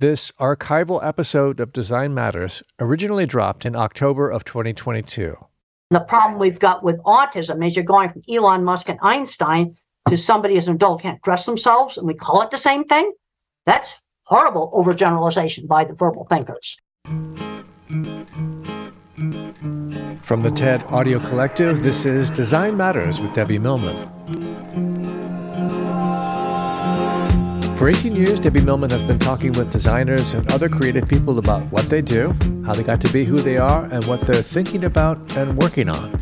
This archival episode of Design Matters originally dropped in October of 2022. The problem we've got with autism is you're going from Elon Musk and Einstein to somebody as an adult can't dress themselves, and we call it the same thing. That's horrible overgeneralization by the verbal thinkers. From the TED Audio Collective, this is Design Matters with Debbie Millman. For 18 years, Debbie Millman has been talking with designers and other creative people about what they do, how they got to be who they are, and what they're thinking about and working on.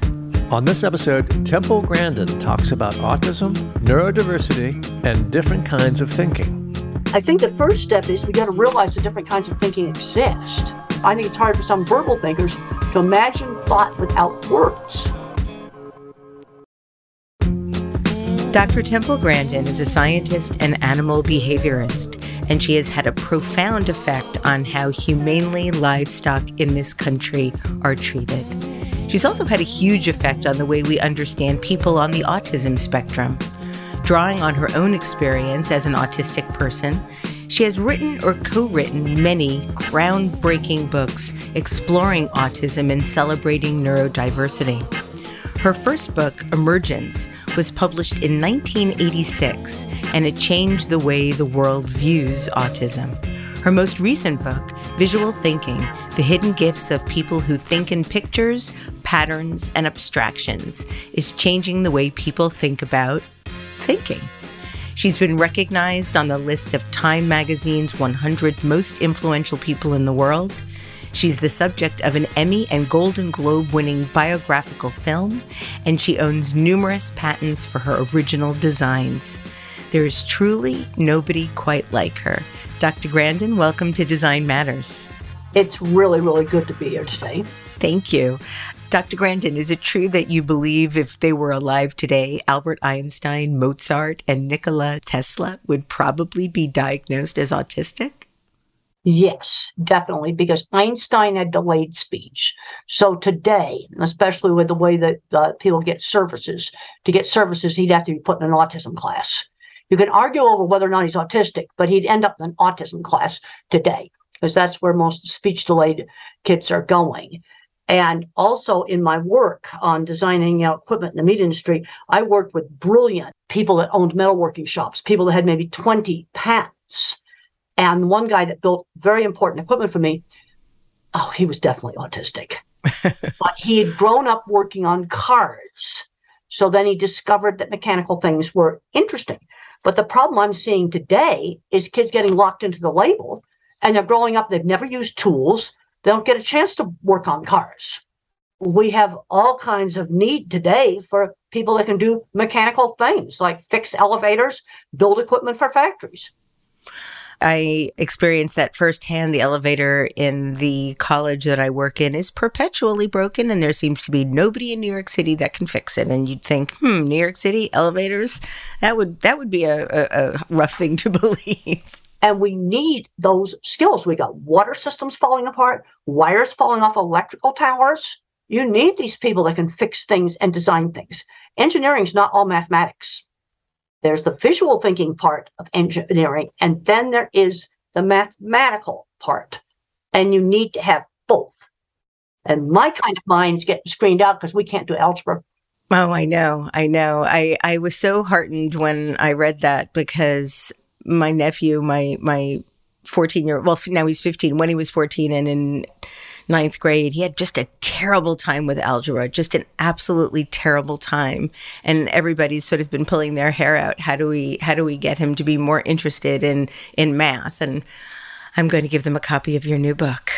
On this episode, Temple Grandin talks about autism, neurodiversity, and different kinds of thinking. I think the first step is we got to realize that different kinds of thinking exist. I think it's hard for some verbal thinkers to imagine thought without words. Dr. Temple Grandin is a scientist and animal behaviorist, and she has had a profound effect on how humanely livestock in this country are treated. She's also had a huge effect on the way we understand people on the autism spectrum. Drawing on her own experience as an autistic person, she has written or co written many groundbreaking books exploring autism and celebrating neurodiversity. Her first book, Emergence, was published in 1986, and it changed the way the world views autism. Her most recent book, Visual Thinking The Hidden Gifts of People Who Think in Pictures, Patterns, and Abstractions, is changing the way people think about thinking. She's been recognized on the list of Time magazine's 100 most influential people in the world She's the subject of an Emmy and Golden Globe winning biographical film, and she owns numerous patents for her original designs. There is truly nobody quite like her. Dr. Grandin, welcome to Design Matters. It's really, really good to be here today. Thank you. Dr. Grandin, is it true that you believe if they were alive today, Albert Einstein, Mozart, and Nikola Tesla would probably be diagnosed as autistic? Yes, definitely, because Einstein had delayed speech. So today, especially with the way that uh, people get services, to get services, he'd have to be put in an autism class. You can argue over whether or not he's autistic, but he'd end up in an autism class today because that's where most speech delayed kids are going. And also in my work on designing you know, equipment in the meat industry, I worked with brilliant people that owned metalworking shops, people that had maybe 20 patents and one guy that built very important equipment for me, oh, he was definitely autistic. but he had grown up working on cars. So then he discovered that mechanical things were interesting. But the problem I'm seeing today is kids getting locked into the label and they're growing up, they've never used tools, they don't get a chance to work on cars. We have all kinds of need today for people that can do mechanical things like fix elevators, build equipment for factories. I experienced that firsthand. The elevator in the college that I work in is perpetually broken, and there seems to be nobody in New York City that can fix it. And you'd think, hmm, New York City elevators, that would that would be a, a, a rough thing to believe. And we need those skills. We got water systems falling apart, wires falling off electrical towers. You need these people that can fix things and design things. Engineering is not all mathematics. There's the visual thinking part of engineering, and then there is the mathematical part. And you need to have both. And my kind of mind's getting screened out because we can't do algebra. Oh, I know. I know. I, I was so heartened when I read that because my nephew, my, my 14 year, well, now he's 15, when he was 14 and in ninth grade, he had just a terrible time with algebra, just an absolutely terrible time. And everybody's sort of been pulling their hair out. How do we, how do we get him to be more interested in, in math? And I'm going to give them a copy of your new book.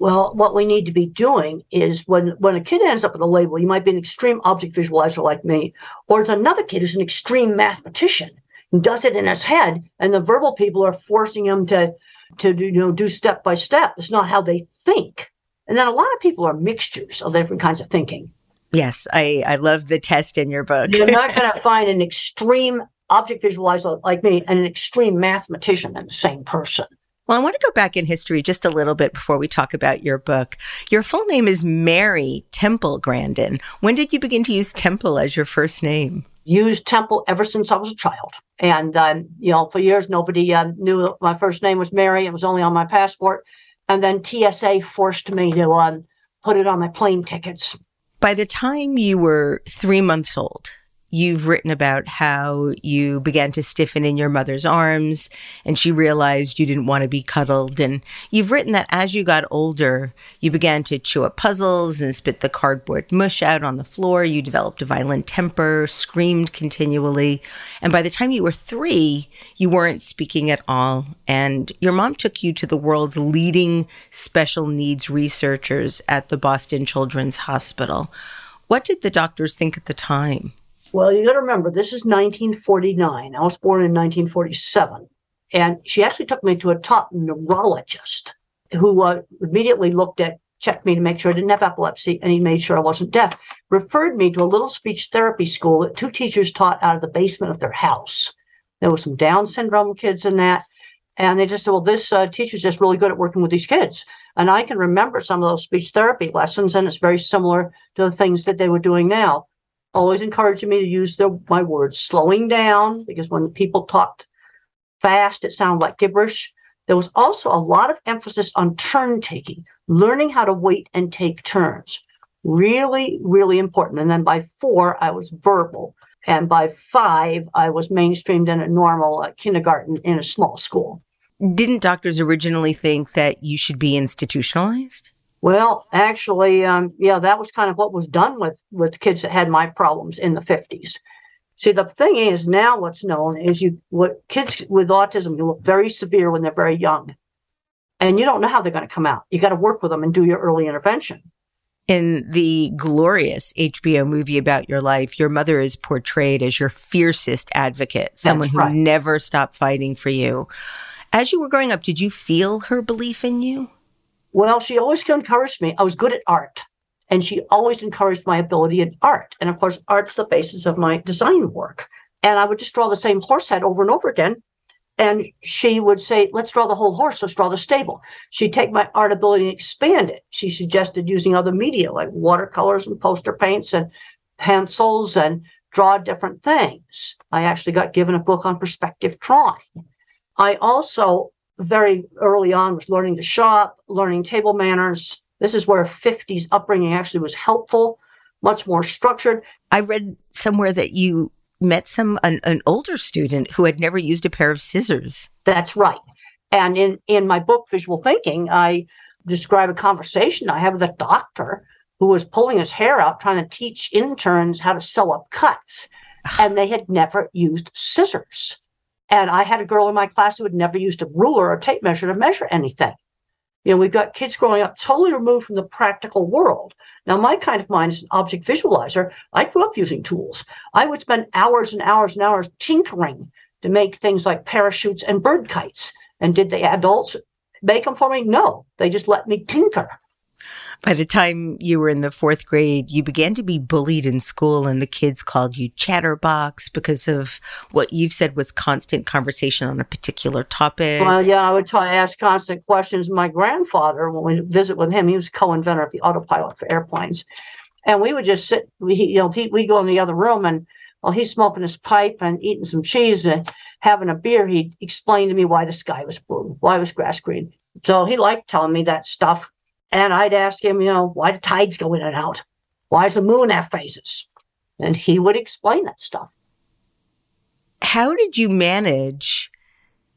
Well, what we need to be doing is when when a kid ends up with a label, you might be an extreme object visualizer like me, or it's another kid who's an extreme mathematician and does it in his head, and the verbal people are forcing him to to you know do step by step. It's not how they think. And then a lot of people are mixtures of different kinds of thinking. Yes, I, I love the test in your book. You're not going to find an extreme object visualizer like me and an extreme mathematician in the same person. Well, I want to go back in history just a little bit before we talk about your book. Your full name is Mary Temple Grandin. When did you begin to use Temple as your first name? Used Temple ever since I was a child. And, um, you know, for years, nobody uh, knew my first name was Mary. It was only on my passport. And then TSA forced me to um, put it on my plane tickets. By the time you were three months old, You've written about how you began to stiffen in your mother's arms and she realized you didn't want to be cuddled. And you've written that as you got older, you began to chew up puzzles and spit the cardboard mush out on the floor. You developed a violent temper, screamed continually. And by the time you were three, you weren't speaking at all. And your mom took you to the world's leading special needs researchers at the Boston Children's Hospital. What did the doctors think at the time? Well, you got to remember, this is 1949. I was born in 1947. And she actually took me to a top neurologist who uh, immediately looked at, checked me to make sure I didn't have epilepsy, and he made sure I wasn't deaf. Referred me to a little speech therapy school that two teachers taught out of the basement of their house. There were some Down syndrome kids in that. And they just said, well, this uh, teacher's just really good at working with these kids. And I can remember some of those speech therapy lessons, and it's very similar to the things that they were doing now always encouraging me to use the, my words, slowing down, because when people talked fast, it sounded like gibberish. There was also a lot of emphasis on turn taking, learning how to wait and take turns. Really, really important. And then by four, I was verbal. And by five, I was mainstreamed in a normal uh, kindergarten in a small school. Didn't doctors originally think that you should be institutionalized? Well, actually, um, yeah, that was kind of what was done with with kids that had my problems in the fifties. See, the thing is now what's known is you what kids with autism you look very severe when they're very young, and you don't know how they're going to come out. You got to work with them and do your early intervention. In the glorious HBO movie about your life, your mother is portrayed as your fiercest advocate, someone who never stopped fighting for you. As you were growing up, did you feel her belief in you? Well, she always encouraged me. I was good at art, and she always encouraged my ability in art. And of course, art's the basis of my design work. And I would just draw the same horse head over and over again. And she would say, Let's draw the whole horse, let's draw the stable. She'd take my art ability and expand it. She suggested using other media like watercolors and poster paints and pencils and draw different things. I actually got given a book on perspective drawing. I also very early on was learning to shop, learning table manners. This is where 50s upbringing actually was helpful, much more structured. I read somewhere that you met some an, an older student who had never used a pair of scissors. That's right. And in in my book Visual Thinking, I describe a conversation I had with a doctor who was pulling his hair out trying to teach interns how to sew up cuts ah. and they had never used scissors. And I had a girl in my class who had never used a ruler or tape measure to measure anything. You know, we've got kids growing up totally removed from the practical world. Now, my kind of mind is an object visualizer. I grew up using tools. I would spend hours and hours and hours tinkering to make things like parachutes and bird kites. And did the adults make them for me? No, they just let me tinker. By the time you were in the fourth grade, you began to be bullied in school, and the kids called you chatterbox because of what you've said was constant conversation on a particular topic. Well, yeah, I would try to ask constant questions. My grandfather, when we visit with him, he was co-inventor of the autopilot for airplanes, and we would just sit. We, you know, we'd go in the other room and while he's smoking his pipe and eating some cheese and having a beer, he explained to me why the sky was blue, why was grass green. So he liked telling me that stuff. And I'd ask him, you know, why do tides go in and out? Why does the moon have phases? And he would explain that stuff. How did you manage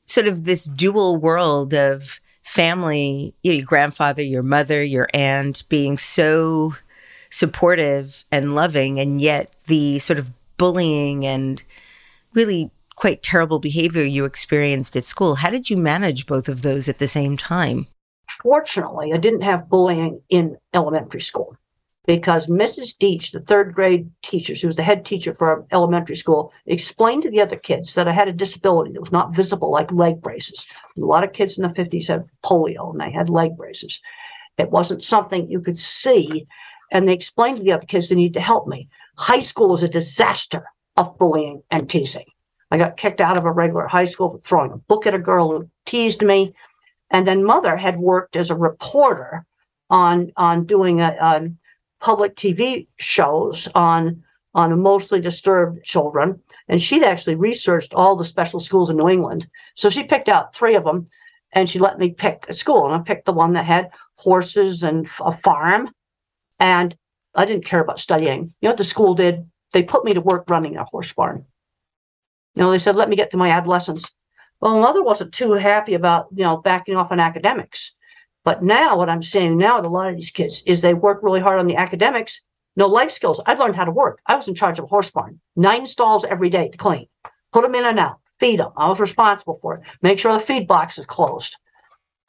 sort of this dual world of family, your grandfather, your mother, your aunt being so supportive and loving, and yet the sort of bullying and really quite terrible behavior you experienced at school. How did you manage both of those at the same time? Fortunately, I didn't have bullying in elementary school because Mrs. Deach, the third grade teacher, she was the head teacher for elementary school, explained to the other kids that I had a disability that was not visible, like leg braces. A lot of kids in the 50s had polio and they had leg braces. It wasn't something you could see. And they explained to the other kids they need to help me. High school was a disaster of bullying and teasing. I got kicked out of a regular high school for throwing a book at a girl who teased me. And then mother had worked as a reporter on on doing a, on public TV shows on on emotionally disturbed children, and she'd actually researched all the special schools in New England. So she picked out three of them, and she let me pick a school, and I picked the one that had horses and a farm, and I didn't care about studying. You know what the school did? They put me to work running a horse barn. You know, they said, let me get to my adolescence. Well, mother wasn't too happy about, you know, backing off on academics. But now, what I'm seeing now with a lot of these kids is they work really hard on the academics, no life skills. I've learned how to work. I was in charge of a horse barn, nine stalls every day to clean, put them in and out, feed them. I was responsible for it. Make sure the feed box is closed.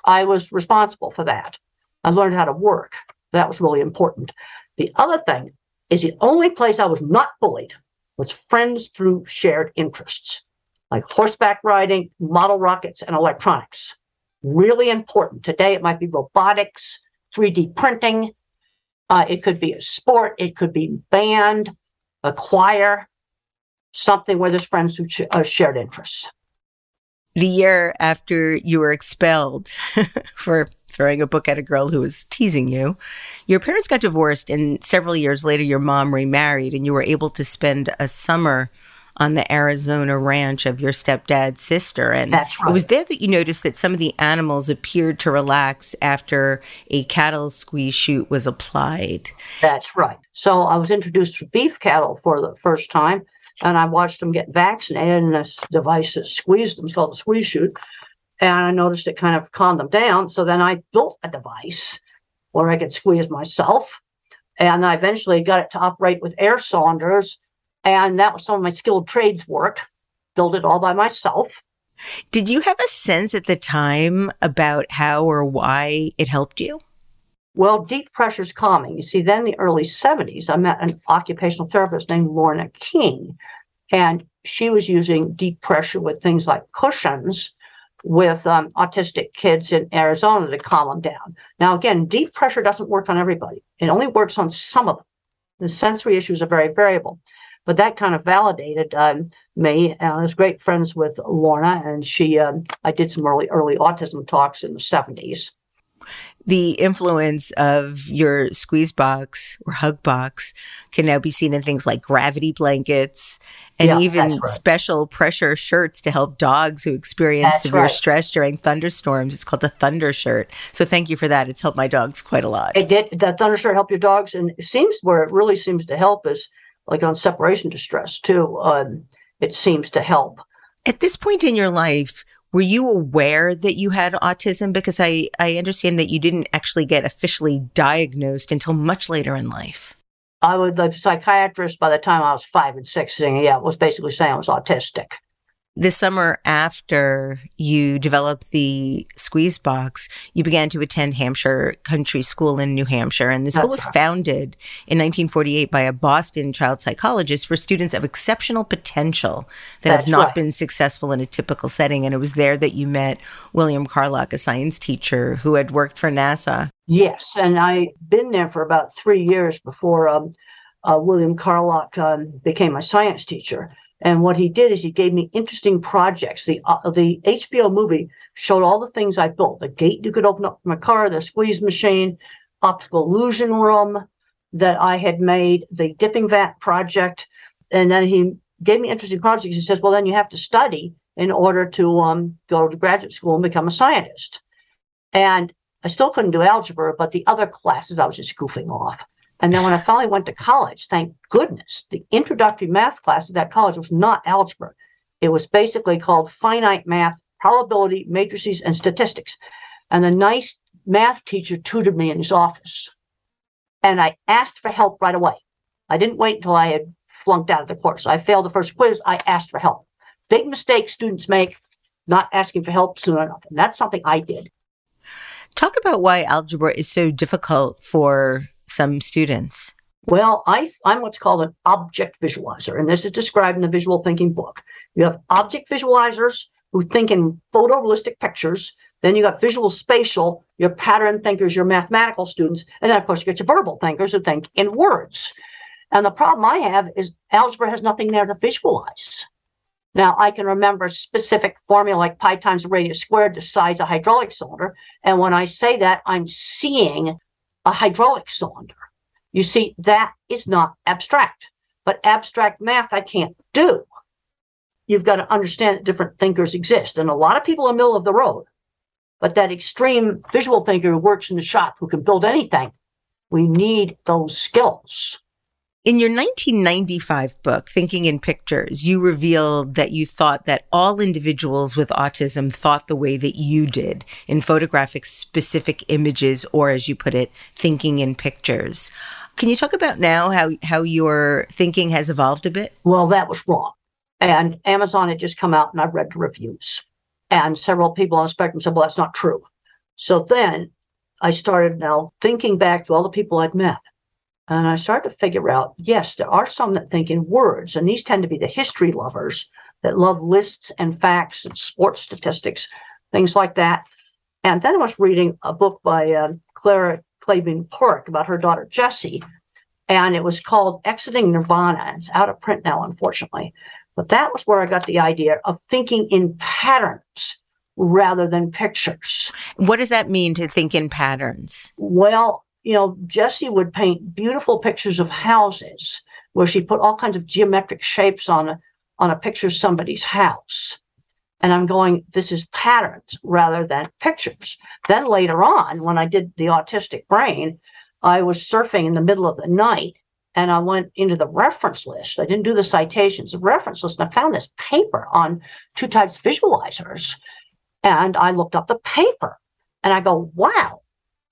I was responsible for that. I learned how to work. That was really important. The other thing is the only place I was not bullied was friends through shared interests, like horseback riding, model rockets, and electronics really important. Today, it might be robotics, 3D printing. Uh, it could be a sport. It could be band, a choir, something where there's friends who sh- uh, shared interests. The year after you were expelled for throwing a book at a girl who was teasing you, your parents got divorced, and several years later, your mom remarried, and you were able to spend a summer on the Arizona ranch of your stepdad's sister. And right. it was there that you noticed that some of the animals appeared to relax after a cattle squeeze chute was applied. That's right. So I was introduced to beef cattle for the first time, and I watched them get vaccinated, and this device that squeezed them it's called the squeeze chute. And I noticed it kind of calmed them down. So then I built a device where I could squeeze myself. And I eventually got it to operate with air cylinders and that was some of my skilled trades work, build it all by myself. Did you have a sense at the time about how or why it helped you? Well, deep pressure is calming. You see, then in the early 70s, I met an occupational therapist named Lorna King, and she was using deep pressure with things like cushions with um, autistic kids in Arizona to calm them down. Now, again, deep pressure doesn't work on everybody, it only works on some of them. The sensory issues are very variable. But that kind of validated um, me. And I was great friends with Lorna, and she, um, I did some early early autism talks in the seventies. The influence of your squeeze box or hug box can now be seen in things like gravity blankets and Yeah, even right. special pressure shirts to help dogs who experience That's severe right. stress during thunderstorms. It's called a thunder shirt. So thank you for that. It's helped my dogs quite a lot. It did that thunder shirt help your dogs, and it seems where it really seems to help is like on separation distress too. Um, it seems to help. At this point in your life, were you aware that you had autism? Because I, I understand that you didn't actually get officially diagnosed until much later in life. I was the psychiatrist by the time I was five and six saying, yeah, was basically saying I was autistic. The summer after you developed the squeeze box, you began to attend Hampshire Country School in New Hampshire. And the school was founded in 1948 by a Boston child psychologist for students of exceptional potential that have not right. been successful in a typical setting. And it was there that you met William Carlock, a science teacher who had worked for NASA. Yes, and I'd been there for about three years before um, uh, William Carlock um, became my science teacher. And what he did is he gave me interesting projects. The uh, the HBO movie showed all the things I built: the gate you could open up from a car, the squeeze machine, optical illusion room that I had made, the dipping vat project, and then he gave me interesting projects. He says, well, then you have to study in order to um, go to graduate school and become a scientist. And I still couldn't do algebra, but the other classes I was just goofing off. And then when I finally went to college, thank goodness, the introductory math class at that college was not algebra. It was basically called finite math, probability, matrices, and statistics. And the nice math teacher tutored me in his office. And I asked for help right away. I didn't wait until I had flunked out of the course. I failed the first quiz. I asked for help. Big mistake students make not asking for help soon enough. And that's something I did. Talk about why algebra is so difficult for some students. Well, I, I'm what's called an object visualizer, and this is described in the visual thinking book. You have object visualizers who think in photorealistic pictures. Then you got visual spatial, your pattern thinkers, your mathematical students, and then of course you get your verbal thinkers who think in words. And the problem I have is algebra has nothing there to visualize. Now I can remember specific formula like pi times the radius squared, the size of hydraulic cylinder. And when I say that, I'm seeing a hydraulic cylinder. You see, that is not abstract, but abstract math I can't do. You've got to understand that different thinkers exist. And a lot of people are middle of the road, but that extreme visual thinker who works in the shop who can build anything, we need those skills. In your 1995 book, Thinking in Pictures, you revealed that you thought that all individuals with autism thought the way that you did in photographic specific images, or as you put it, thinking in pictures. Can you talk about now how, how your thinking has evolved a bit? Well, that was wrong. And Amazon had just come out and I read the reviews. And several people on the spectrum said, well, that's not true. So then I started now thinking back to all the people I'd met and I started to figure out yes, there are some that think in words, and these tend to be the history lovers that love lists and facts and sports statistics, things like that. And then I was reading a book by uh, Clara Claiborne Park about her daughter Jessie, and it was called Exiting Nirvana. It's out of print now, unfortunately. But that was where I got the idea of thinking in patterns rather than pictures. What does that mean to think in patterns? Well, you know, Jessie would paint beautiful pictures of houses where she put all kinds of geometric shapes on a, on a picture of somebody's house. And I'm going, this is patterns rather than pictures. Then later on, when I did the autistic brain, I was surfing in the middle of the night and I went into the reference list. I didn't do the citations, the reference list, and I found this paper on two types of visualizers. And I looked up the paper and I go, wow,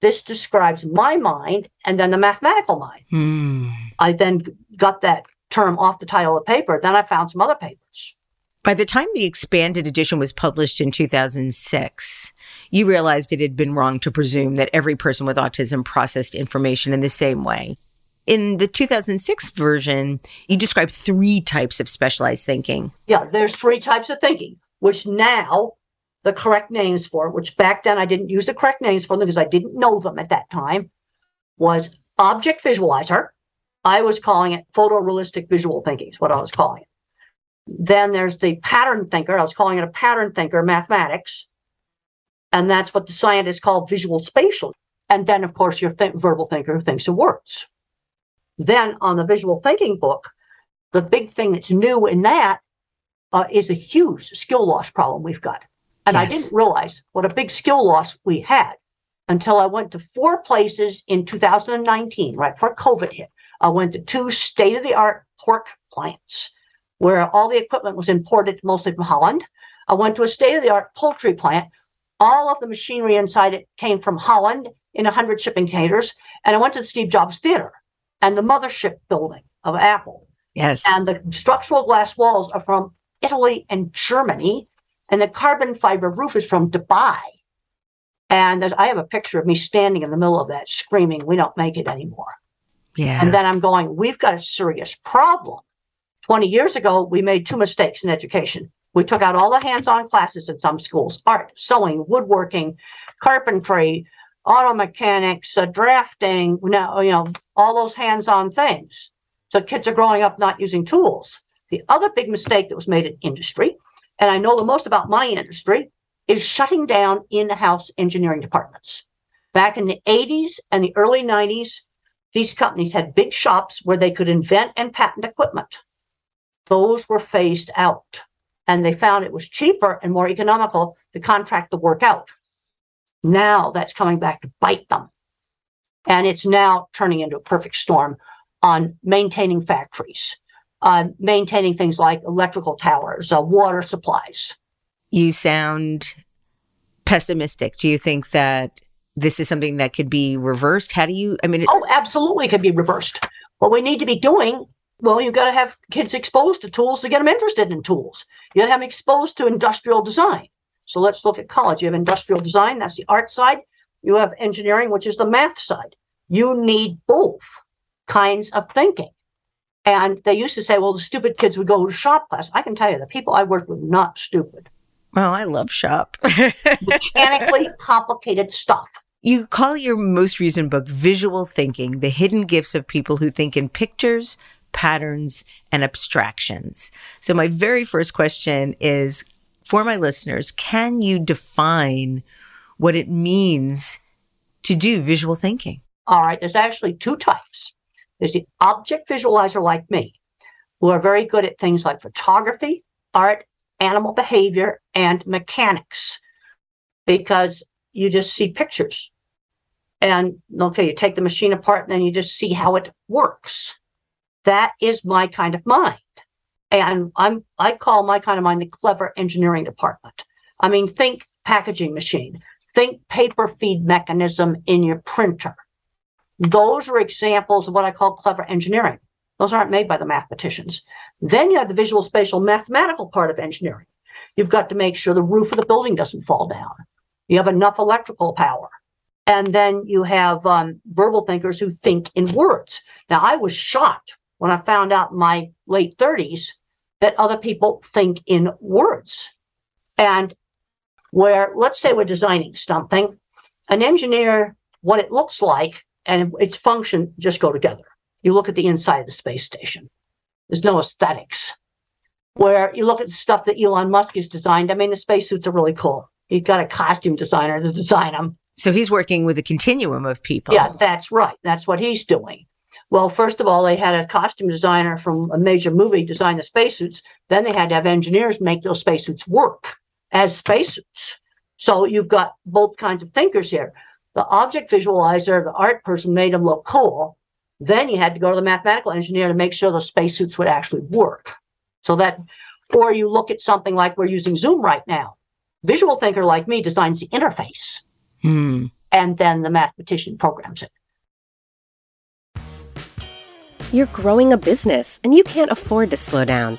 this describes my mind and then the mathematical mind. Hmm. I then got that term off the title of the paper. Then I found some other papers. By the time the expanded edition was published in 2006, you realized it had been wrong to presume that every person with autism processed information in the same way. In the 2006 version, you described three types of specialized thinking. Yeah, there's three types of thinking, which now the correct names for, it, which back then I didn't use the correct names for them because I didn't know them at that time, was object visualizer. I was calling it photorealistic visual thinking, is what I was calling it. Then there's the pattern thinker. I was calling it a pattern thinker, mathematics. And that's what the scientists call visual spatial. And then, of course, your th- verbal thinker thinks in words. Then on the visual thinking book, the big thing that's new in that uh, is a huge skill loss problem we've got. And yes. I didn't realize what a big skill loss we had until I went to four places in 2019, right before COVID hit. I went to two state of the art pork plants where all the equipment was imported mostly from Holland. I went to a state of the art poultry plant. All of the machinery inside it came from Holland in 100 shipping containers. And I went to the Steve Jobs Theater and the mothership building of Apple. Yes. And the structural glass walls are from Italy and Germany and the carbon fiber roof is from Dubai. And I have a picture of me standing in the middle of that screaming, we don't make it anymore. Yeah. And then I'm going, we've got a serious problem. 20 years ago, we made two mistakes in education. We took out all the hands on classes in some schools art, sewing, woodworking, carpentry, auto mechanics, uh, drafting, you know, you know, all those hands on things. So kids are growing up not using tools. The other big mistake that was made in industry and I know the most about my industry, is shutting down in house engineering departments. Back in the 80s and the early 90s, these companies had big shops where they could invent and patent equipment. those were phased out. And they found it was cheaper and more economical to contract the work out. Now that's coming back to bite them. And it's now turning into a perfect storm on maintaining factories, uh, maintaining things like electrical towers, uh, water supplies. You sound pessimistic. Do you think that this is something that could be reversed? How do you, I mean, it- oh, absolutely it could be reversed. What we need to be doing, well, you've got to have kids exposed to tools to get them interested in tools. You got to have them exposed to industrial design. So let's look at college. You have industrial design, that's the art side. You have engineering, which is the math side. You need both kinds of thinking. And they used to say, well, the stupid kids would go to shop class. I can tell you, the people I worked with not stupid. well, I love shop. Mechanically complicated stuff. You call your most recent book Visual Thinking The Hidden Gifts of People Who Think in Pictures, Patterns, and Abstractions. So, my very first question is for my listeners can you define what it means to do visual thinking? All right, there's actually two types. There's the object visualizer like me, who are very good at things like photography, art, animal behavior, and mechanics, because you just see pictures. And okay, you take the machine apart and then you just see how it works. That is my kind of mind. And I'm I call my kind of mind the clever engineering department. I mean, think packaging machine, think paper feed mechanism in your printer. Those are examples of what I call clever engineering. Those aren't made by the mathematicians. Then you have the visual spatial mathematical part of engineering. You've got to make sure the roof of the building doesn't fall down. You have enough electrical power. And then you have um, verbal thinkers who think in words. Now, I was shocked when I found out in my late 30s that other people think in words. And where, let's say we're designing something, an engineer, what it looks like and its function just go together. You look at the inside of the space station, there's no aesthetics. Where you look at the stuff that Elon Musk has designed, I mean, the spacesuits are really cool. He's got a costume designer to design them. So he's working with a continuum of people. Yeah, that's right. That's what he's doing. Well, first of all, they had a costume designer from a major movie design the spacesuits. Then they had to have engineers make those spacesuits work as spacesuits. So you've got both kinds of thinkers here. The object visualizer, the art person made them look cool. Then you had to go to the mathematical engineer to make sure the spacesuits would actually work. So that, or you look at something like we're using Zoom right now. Visual thinker like me designs the interface, Hmm. and then the mathematician programs it. You're growing a business and you can't afford to slow down.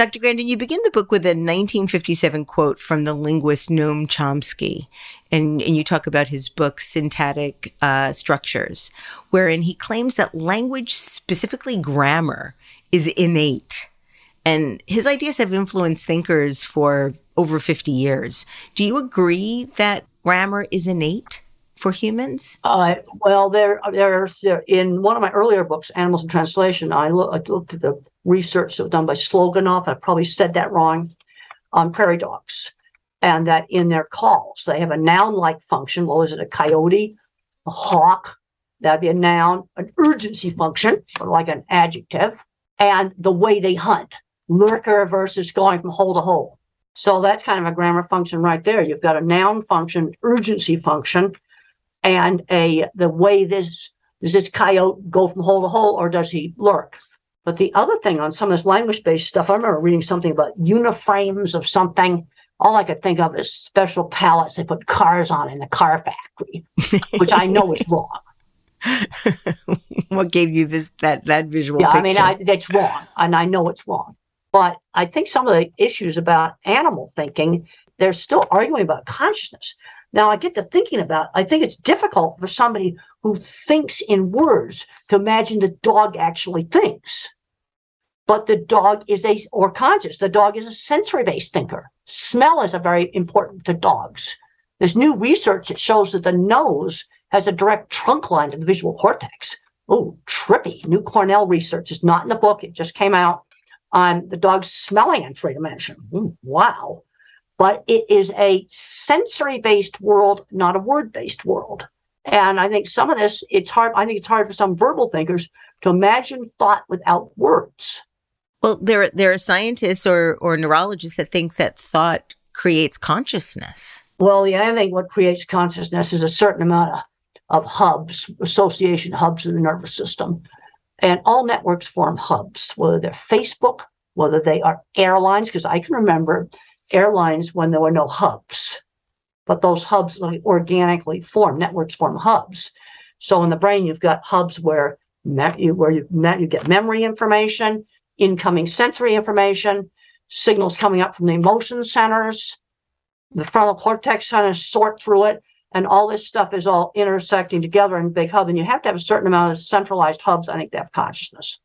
Dr. Grandin, you begin the book with a 1957 quote from the linguist Noam Chomsky, and, and you talk about his book, Syntactic uh, Structures, wherein he claims that language, specifically grammar, is innate. And his ideas have influenced thinkers for over 50 years. Do you agree that grammar is innate for humans? Uh, well, there, there's there, in one of my earlier books, Animals in Translation. I, I looked at the research that was done by Sloganoff. I probably said that wrong on prairie dogs, and that in their calls they have a noun-like function. Well, is it a coyote, a hawk? That'd be a noun. An urgency function, like an adjective, and the way they hunt. Lurker versus going from hole to hole. So that's kind of a grammar function right there. You've got a noun function, urgency function, and a the way this does this coyote go from hole to hole or does he lurk? But the other thing on some of this language-based stuff, I remember reading something about uniframes of something. All I could think of is special pallets they put cars on in the car factory, which I know is wrong. what gave you this that that visual? Yeah, picture? I mean, I, that's wrong, and I know it's wrong. But I think some of the issues about animal thinking, they're still arguing about consciousness. Now I get to thinking about, I think it's difficult for somebody who thinks in words to imagine the dog actually thinks. but the dog is a, or conscious, the dog is a sensory based thinker. Smell is a very important to dogs. There's new research that shows that the nose has a direct trunk line to the visual cortex. Oh, trippy. New Cornell research is not in the book. It just came out on the dog smelling in three dimension. Ooh, wow. But it is a sensory based world, not a word based world. And I think some of this, it's hard. I think it's hard for some verbal thinkers to imagine thought without words. Well, there there are scientists or or neurologists that think that thought creates consciousness. Well, yeah, I think what creates consciousness is a certain amount of, of hubs, association hubs in the nervous system. And all networks form hubs, whether they're Facebook, whether they are airlines, because I can remember airlines when there were no hubs. But those hubs like, organically form, networks form hubs. So in the brain, you've got hubs where me- where you, you get memory information, incoming sensory information, signals coming up from the emotion centers. The frontal cortex kind of sort through it, and all this stuff is all intersecting together in big hub. And you have to have a certain amount of centralized hubs, I think, to have consciousness.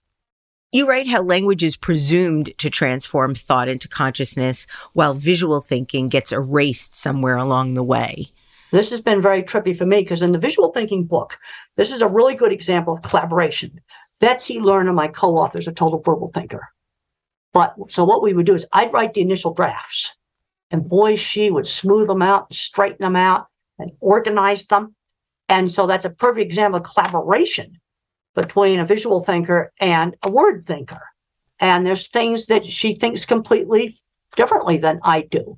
You write how language is presumed to transform thought into consciousness, while visual thinking gets erased somewhere along the way. This has been very trippy for me because in the visual thinking book, this is a really good example of collaboration. Betsy Lerner, my co-author, is a total verbal thinker. But so what we would do is I'd write the initial drafts, and boy, she would smooth them out, and straighten them out, and organize them. And so that's a perfect example of collaboration between a visual thinker and a word thinker. And there's things that she thinks completely differently than I do.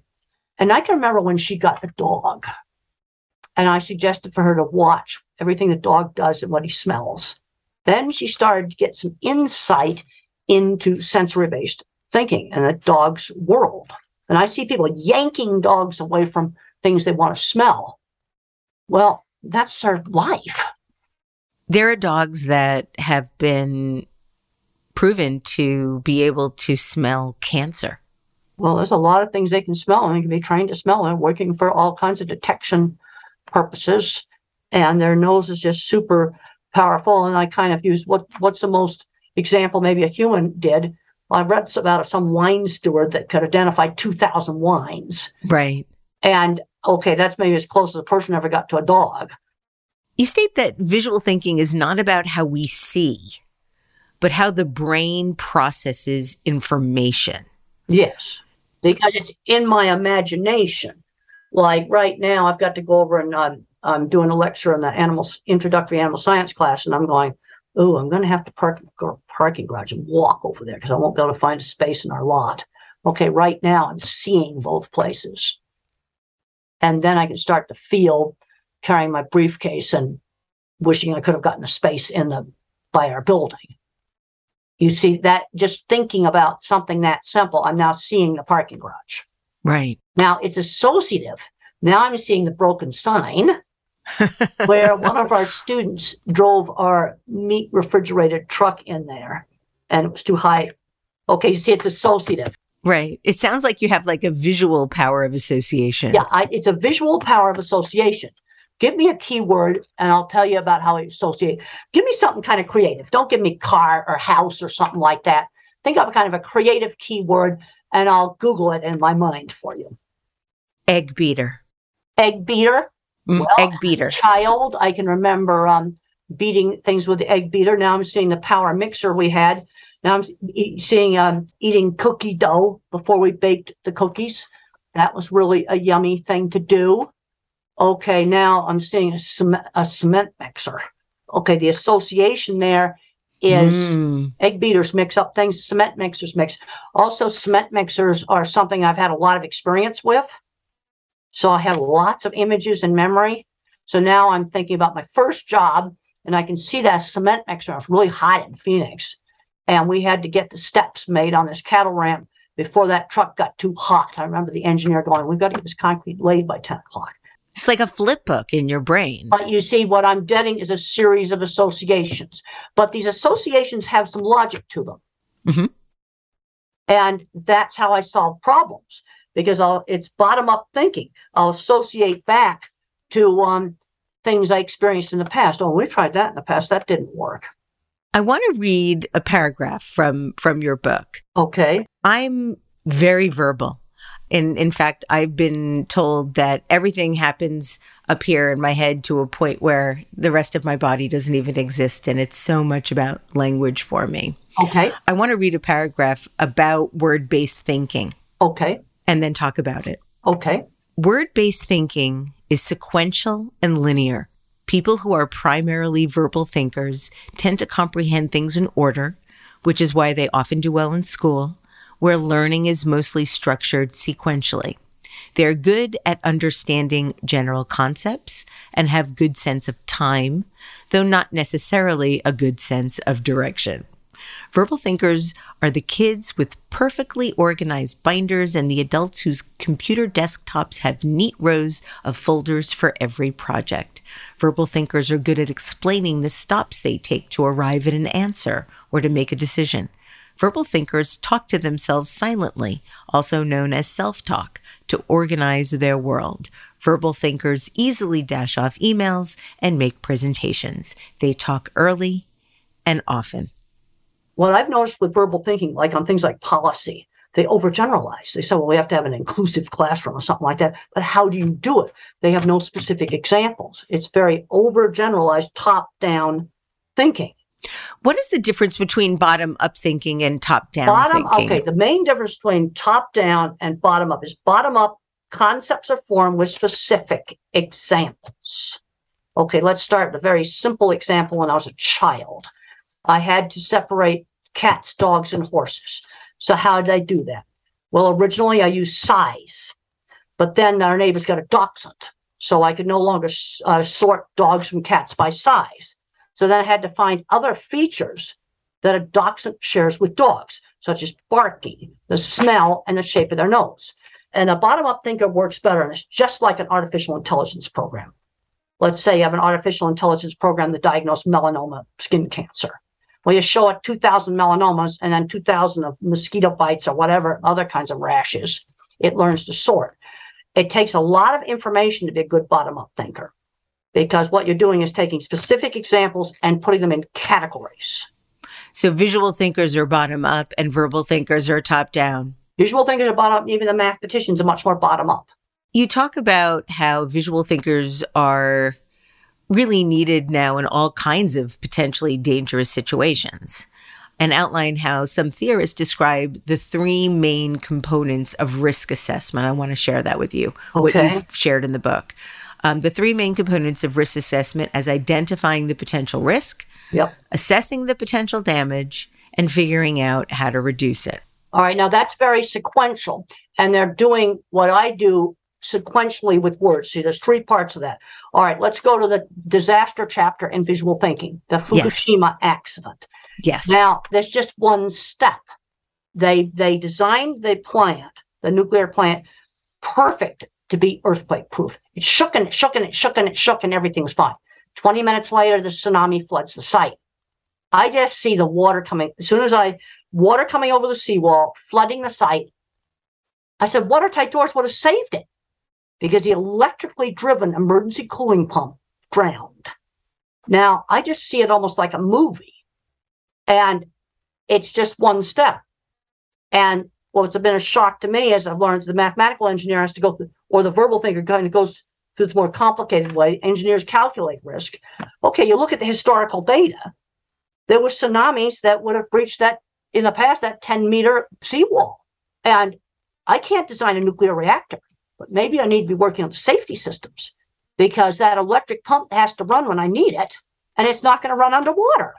And I can remember when she got a dog, and I suggested for her to watch everything the dog does and what he smells. Then she started to get some insight into sensory based thinking and a dog's world. And I see people yanking dogs away from things they want to smell. Well, that's their life. There are dogs that have been proven to be able to smell cancer. Well, there's a lot of things they can smell, and they can be trained to smell. They're working for all kinds of detection purposes, and their nose is just super powerful. And I kind of use what what's the most example maybe a human did. I read about some wine steward that could identify 2,000 wines. Right. And okay, that's maybe as close as a person ever got to a dog. You state that visual thinking is not about how we see, but how the brain processes information. Yes, because it's in my imagination. Like right now, I've got to go over and um, I'm doing a lecture in the animal introductory animal science class, and I'm going, oh, I'm going to have to park go parking garage and walk over there because I won't be able to find a space in our lot. Okay, right now I'm seeing both places, and then I can start to feel carrying my briefcase and wishing I could have gotten a space in the by our building. You see that just thinking about something that simple, I'm now seeing the parking garage. Right. Now it's associative. Now I'm seeing the broken sign where one of our students drove our meat refrigerated truck in there and it was too high. Okay, you see, it's associative. Right. It sounds like you have like a visual power of association. Yeah, I, it's a visual power of association. Give me a keyword and I'll tell you about how I associate. Give me something kind of creative. Don't give me car or house or something like that. Think of a kind of a creative keyword and I'll Google it in my mind for you. Egg beater. Egg beater. Mm, well, egg beater. Child, I can remember um, beating things with the egg beater. Now I'm seeing the power mixer we had. Now I'm e- seeing um, eating cookie dough before we baked the cookies. That was really a yummy thing to do. Okay, now I'm seeing a cement, a cement mixer. Okay, the association there is mm. egg beaters mix up things, cement mixers mix. Also, cement mixers are something I've had a lot of experience with. So I have lots of images in memory. So now I'm thinking about my first job, and I can see that cement mixer. I was really hot in Phoenix, and we had to get the steps made on this cattle ramp before that truck got too hot. I remember the engineer going, "We've got to get this concrete laid by 10 o'clock." It's like a flip book in your brain. But you see, what I'm getting is a series of associations. But these associations have some logic to them. Mm-hmm. And that's how I solve problems because I'll, it's bottom up thinking. I'll associate back to um, things I experienced in the past. Oh, we tried that in the past. That didn't work. I want to read a paragraph from from your book. Okay. I'm very verbal. In in fact, I've been told that everything happens up here in my head to a point where the rest of my body doesn't even exist and it's so much about language for me. Okay. I want to read a paragraph about word-based thinking Okay. and then talk about it. Okay. Word based thinking is sequential and linear. People who are primarily verbal thinkers tend to comprehend things in order, which is why they often do well in school, where learning is mostly structured sequentially. They're good at understanding general concepts and have good sense of time, though not necessarily a good sense of direction. Verbal thinkers are the kids with perfectly organized binders and the adults whose computer desktops have neat rows of folders for every project. Verbal thinkers are good at explaining the stops they take to arrive at an answer or to make a decision. Verbal thinkers talk to themselves silently, also known as self talk, to organize their world. Verbal thinkers easily dash off emails and make presentations. They talk early and often. What I've noticed with verbal thinking, like on things like policy, they overgeneralize. They say, well, we have to have an inclusive classroom or something like that. But how do you do it? They have no specific examples. It's very overgeneralized, top down thinking. What is the difference between bottom up thinking and top down Bottom, thinking? okay, the main difference between top down and bottom up is bottom up concepts are formed with specific examples. Okay, let's start with a very simple example when I was a child. I had to separate cats, dogs, and horses. So how did I do that? Well, originally I used size, but then our neighbors got a dachshund, so I could no longer uh, sort dogs from cats by size. So then I had to find other features that a dachshund shares with dogs, such as barking, the smell, and the shape of their nose. And a bottom up thinker works better, and it's just like an artificial intelligence program. Let's say you have an artificial intelligence program that diagnoses melanoma skin cancer. Well, you show it 2,000 melanomas and then 2,000 of mosquito bites or whatever other kinds of rashes. It learns to sort. It takes a lot of information to be a good bottom up thinker because what you're doing is taking specific examples and putting them in categories. So visual thinkers are bottom up and verbal thinkers are top down. Visual thinkers are bottom up, even the mathematicians are much more bottom up. You talk about how visual thinkers are really needed now in all kinds of potentially dangerous situations and outline how some theorists describe the three main components of risk assessment. I want to share that with you, okay. what you've shared in the book. Um, the three main components of risk assessment as identifying the potential risk, Yep. assessing the potential damage, and figuring out how to reduce it. All right. Now that's very sequential. And they're doing what I do sequentially with words. See, there's three parts of that. All right. Let's go to the disaster chapter in visual thinking, the Yes. Fukushima accident. Yes. Now, there's just one step. They they designed the plant, the nuclear plant, perfect to be earthquake proof. It shook and it shook and it shook and it shook and everything's fine. 20 minutes later, the tsunami floods the site. I just see the water coming. As soon as I water coming over the seawall, flooding the site, I said, watertight doors would have saved it because the electrically driven emergency cooling pump drowned. Now I just see it almost like a movie. And it's just one step. And what's been a shock to me as I've learned the mathematical engineer has to go through, or the verbal thinker kind of goes through this more complicated way. Engineers calculate risk. Okay, you look at the historical data. There were tsunamis that would have breached that in the past, that 10 meter seawall. And I can't design a nuclear reactor, but maybe I need to be working on the safety systems because that electric pump has to run when I need it, and it's not going to run underwater.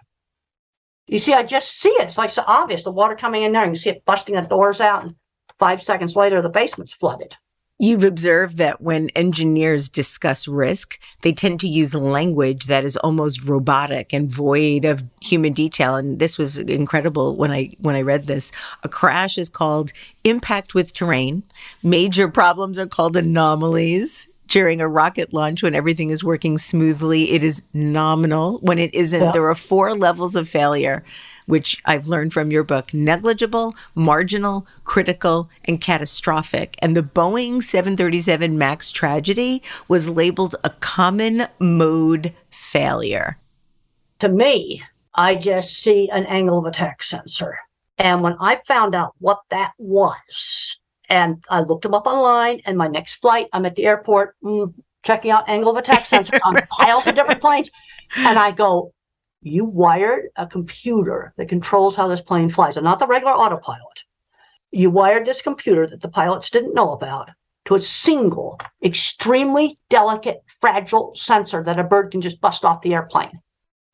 You see, I just see it. It's like so obvious. The water coming in there, and you see it busting the doors out, and five seconds later, the basement's flooded. You've observed that when engineers discuss risk, they tend to use language that is almost robotic and void of human detail. And this was incredible when I when I read this. A crash is called impact with terrain. Major problems are called anomalies. During a rocket launch, when everything is working smoothly, it is nominal. When it isn't, Yeah. there are four levels of failure, which I've learned from your book negligible, marginal, critical, and catastrophic. And the Boeing 737 MAX tragedy was labeled a common mode failure. To me, I just see an angle of attack sensor. And when I found out what that was, and I looked them up online, and my next flight, I'm at the airport mm, checking out angle of attack sensor on piles of different planes. And I go, You wired a computer that controls how this plane flies, and not the regular autopilot. You wired this computer that the pilots didn't know about to a single, extremely delicate, fragile sensor that a bird can just bust off the airplane.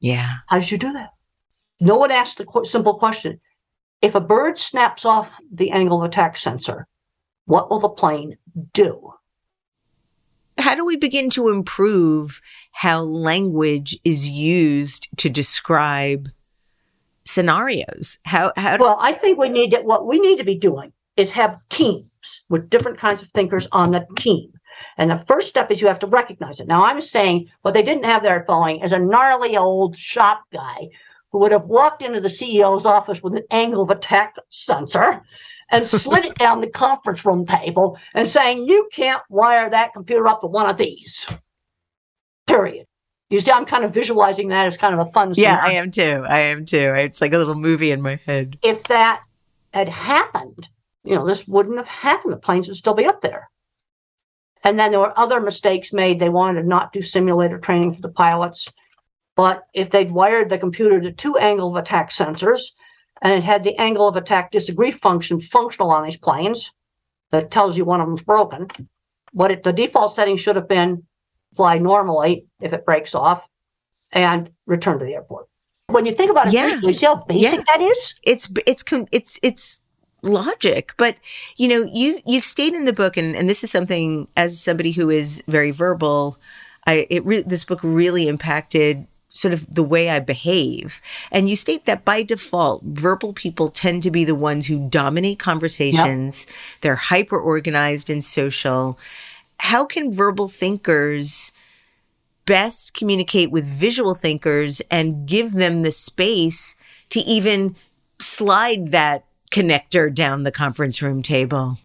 Yeah. How did you do that? No one asked the qu- simple question if a bird snaps off the angle of attack sensor, what will the plane do? How do we begin to improve how language is used to describe scenarios? How, how do- Well, I think we need to, what we need to be doing is have teams with different kinds of thinkers on the team. And the first step is you have to recognize it. Now, I'm saying what they didn't have there at Boeing is a gnarly old shop guy who would have walked into the CEO's office with an angle of attack sensor and slid it down the conference room table and saying, You can't wire that computer up to one of these. Period. You see, I'm kind of visualizing that as kind of a fun yeah, scenario. I am too. I am too. It's like a little movie in my head. if that had happened, you know, this wouldn't have happened. The planes would still be up there. And then there were other mistakes made. They wanted to not do simulator training for the pilots. But if they'd wired the computer to two angle of attack sensors and it had the angle of attack disagree function functional on these planes that tells you one of them's broken, what it, the default setting should have been fly normally if it breaks off and return to the airport. When you think about it, Yeah. visually, see how basic Yeah. that is? it's it's it's it's logic but you know you you've stayed in the book and and this is something as somebody who is very verbal i it re- this book really impacted sort of the way i behave and you state that by default verbal people tend to be the ones who dominate conversations they're hyper organized and social how can verbal thinkers best communicate with visual thinkers and give them the space to even slide that connector down the conference room table.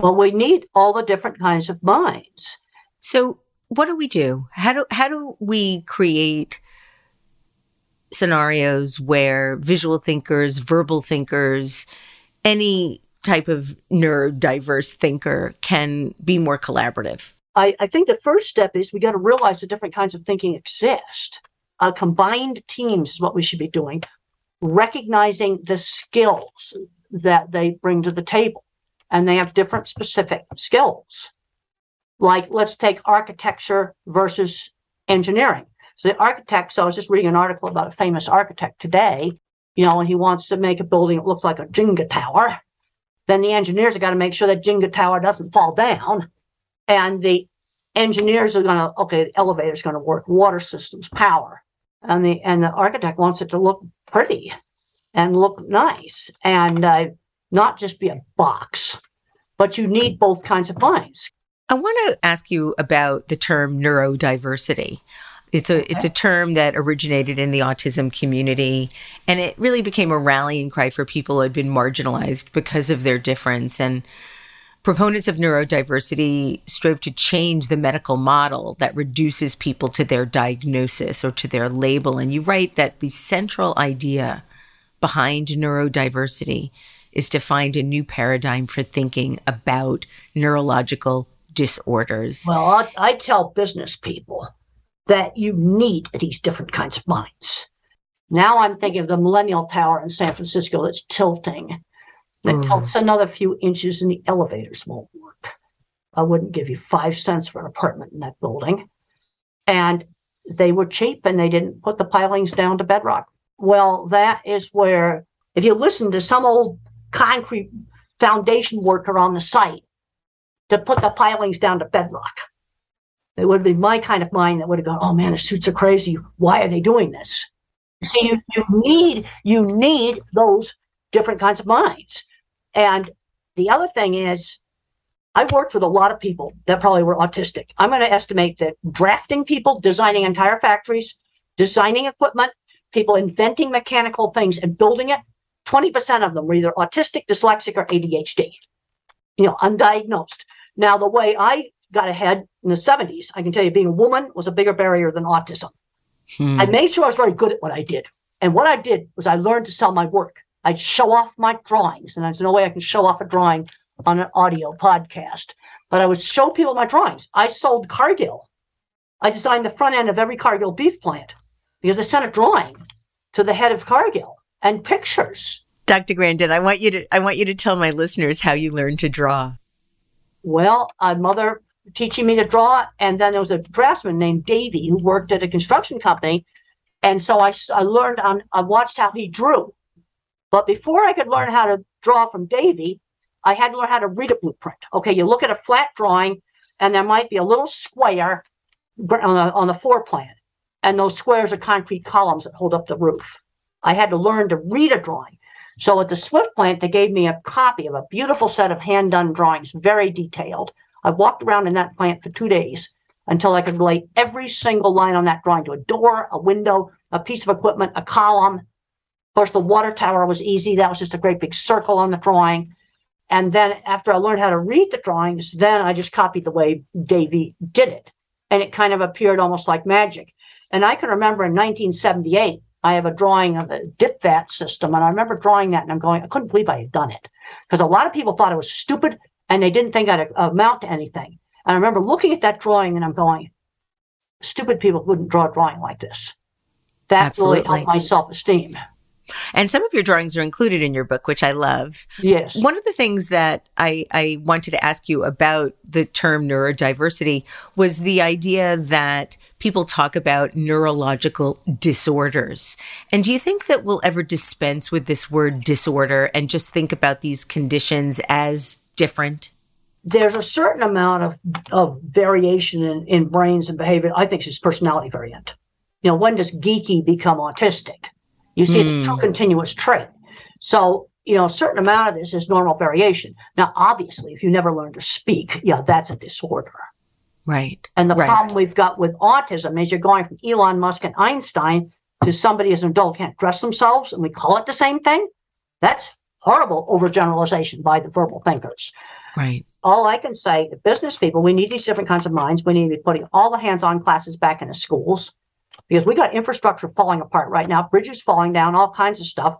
Well, we need all the different kinds of minds. So what do we do? How do how do we create scenarios where visual thinkers, verbal thinkers, any type of neurodiverse thinker can be more collaborative? I, I think the first step is we got to realize that different kinds of thinking exist. Uh, combined teams is what we should be doing, recognizing the skills that they bring to the table. And they have different specific skills. Like, let's take architecture versus engineering. So, the architects, I was just reading an article about a famous architect today, you know, and he wants to make a building that looks like a Jenga tower. Then the engineers have got to make sure that Jenga tower doesn't fall down and the engineers are going to okay the elevator's going to work water systems power and the and the architect wants it to look pretty and look nice and uh, not just be a box but you need both kinds of minds I want to ask you about the term neurodiversity. It's a it's a term that originated in the autism community and it really became a rallying cry for people who had been marginalized because of their difference. And proponents of neurodiversity strove to change the medical model that reduces people to their diagnosis or to their label. And you write that the central idea behind neurodiversity is to find a new paradigm for thinking about neurological disorders. well I, I tell business people that you need these different kinds of minds now i'm thinking of the Millennium Tower in san francisco that's tilting that Mm. tilts another few inches and the elevators won't work. I wouldn't give you five cents for an apartment in that building. And they were cheap and they didn't put the pilings down to bedrock. Well, that is where, if you listen to some old concrete foundation worker on the site to put the pilings down to bedrock, it would have been my kind of mind that would have gone, oh man, the suits are crazy. Why are they doing this? See, you, you need you need those different kinds of minds. And the other thing is, I worked with a lot of people that probably were autistic. I'm going to estimate that drafting people, designing entire factories, designing equipment, people inventing mechanical things and building it, 20% of them were either autistic, dyslexic, or ADHD, you know, undiagnosed. Now, the way I got ahead in the 70s, I can tell you being a woman was a bigger barrier than autism. Hmm. I made sure I was very good at what I did. And what I did was I learned to sell my work. I'd show off my drawings, and there's no way I can show off a drawing on an audio podcast, but I would show people my drawings. I sold Cargill. I designed the front end of every Cargill beef plant because I sent a drawing to the head of Cargill and pictures. Dr. Grandin, I want you to I want you to tell my listeners how you learned to draw. Well, a mother teaching me to draw, and then there was a draftsman named Davy who worked at a construction company, and so I, I learned on I watched how he drew. But before I could learn how to draw from Davy, I had to learn how to read a blueprint. Okay, you look at a flat drawing, and there might be a little square on the, on the floor plan, and those squares are concrete columns that hold up the roof. I had to learn to read a drawing. So at the Swift plant, they gave me a copy of a beautiful set of hand done drawings, very detailed. I walked around in that plant for two days until I could relate every single line on that drawing to a door, a window, a piece of equipment, a column. Of course, the water tower was easy. That was just a great big circle on the drawing. And then after I learned how to read the drawings, then I just copied the way Davy did it. And it kind of appeared almost like magic. And I can remember in 1978, I have a drawing of a dip vat system. And I remember drawing that and I'm going, I couldn't believe I had done it. Because a lot of people thought it was stupid and they didn't think I'd uh, amount to anything. And I remember looking at that drawing and I'm going, stupid people wouldn't draw a drawing like this. That Absolutely. really helped my self esteem. And some of your drawings are included in your book, which I love. Yes. One of the things that I, I wanted to ask you about the term neurodiversity was the idea that people talk about neurological disorders. And do you think that we'll ever dispense with this word disorder and just think about these conditions as different? There's a certain amount of, of variation in, in brains and behavior. I think it's personality variant. You know, when does geeky become autistic? You see, mm. it's a continuous trait. So, you know, a certain amount of this is normal variation. Now, obviously, if you never learn to speak, yeah, that's a disorder. Right. And the right. problem we've got with autism is you're going from Elon Musk and Einstein to somebody as an adult can't dress themselves, and we call it the same thing. That's horrible overgeneralization by the verbal thinkers. Right. All I can say business people, we need these different kinds of minds. We need to be putting all the hands-on classes back into schools because we got infrastructure falling apart right now, bridges falling down, all kinds of stuff.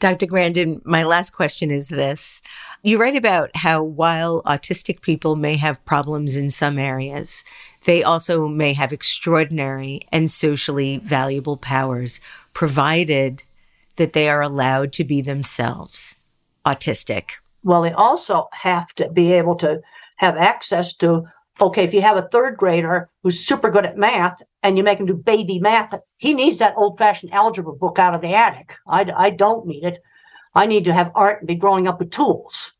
Dr. Grandin, my last question is this. You write about how while autistic people may have problems in some areas, they also may have extraordinary and socially valuable powers, provided that they are allowed to be themselves autistic. Well, they also have to be able to have access to okay, if you have a third grader who's super good at math and you make him do baby math, he needs that old fashioned algebra book out of the attic. I, I don't need it. I need to have art and be growing up with tools.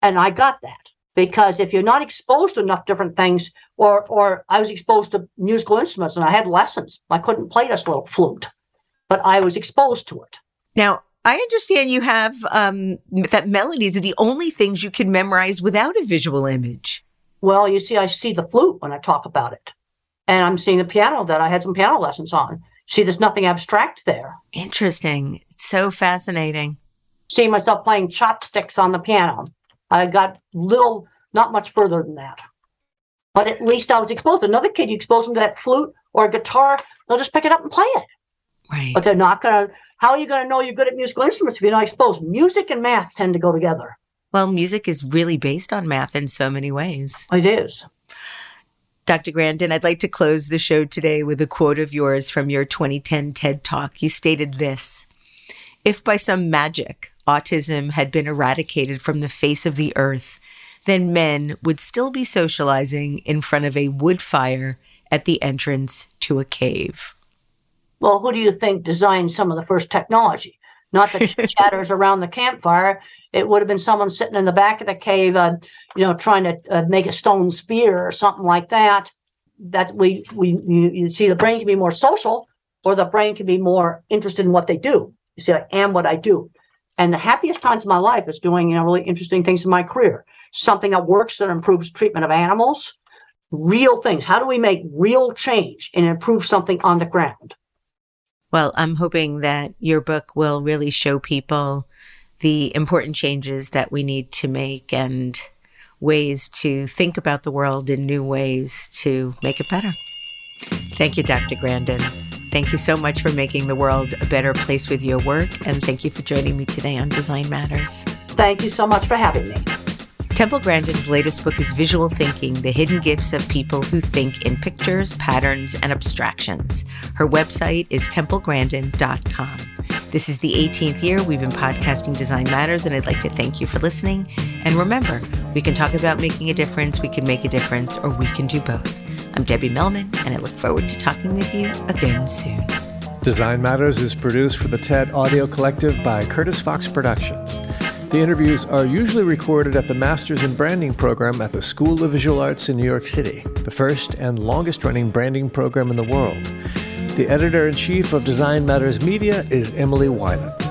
And I got that because if you're not exposed to enough different things, or, or I was exposed to musical instruments and I had lessons, I couldn't play this little flute, but I was exposed to it. Now, I understand you have um, that melodies are the only things you can memorize without a visual image. Well, you see, I see the flute when I talk about it. And I'm seeing the piano that I had some piano lessons on. See, there's nothing abstract there. Interesting. It's so fascinating. See myself playing chopsticks on the piano. I got little, not much further than that. But at least I was exposed. Another kid, you expose them to that flute or a guitar, they'll just pick it up and play it. Right. But they're not going to, how are you going to know you're good at musical instruments if you're not exposed? Music and math tend to go together. Well, music is really based on math in so many ways. It is. Dr. Grandin, I'd like to close the show today with a quote of yours from your 2010 TED Talk. You stated this If by some magic autism had been eradicated from the face of the earth, then men would still be socializing in front of a wood fire at the entrance to a cave. Well, who do you think designed some of the first technology? Not the chatters around the campfire. It would have been someone sitting in the back of the cave, uh, you know, trying to uh, make a stone spear or something like that. That we we you, you, see, the brain can be more social, or the brain can be more interested in what they do. You see, I am what I do, and the happiest times of my life is doing you know really interesting things in my career. Something that works that improves treatment of animals, real things. How do we make real change and improve something on the ground? Well, I'm hoping that your book will really show people the important changes that we need to make and ways to think about the world in new ways to make it better. Thank you, Dr. Grandin. Thank you so much for making the world a better place with your work, and thank you for joining me today on Design Matters. Thank you so much for having me. Temple Grandin's latest book is Visual Thinking The Hidden Gifts of People Who Think in Pictures, Patterns, and Abstractions. Her website is templegrandin.com. This is the 18th year we've been podcasting Design Matters, and I'd like to thank you for listening. And remember, we can talk about making a difference, we can make a difference, or we can do both. I'm Debbie Millman, and I look forward to talking with you again soon. Design Matters is produced for the TED Audio Collective by Curtis Fox Productions. The interviews are usually recorded at the Masters in Branding program at the School of Visual Arts in New York City, the first and longest running branding program in the world. The editor in chief of Design Matters Media is Emily Weiland.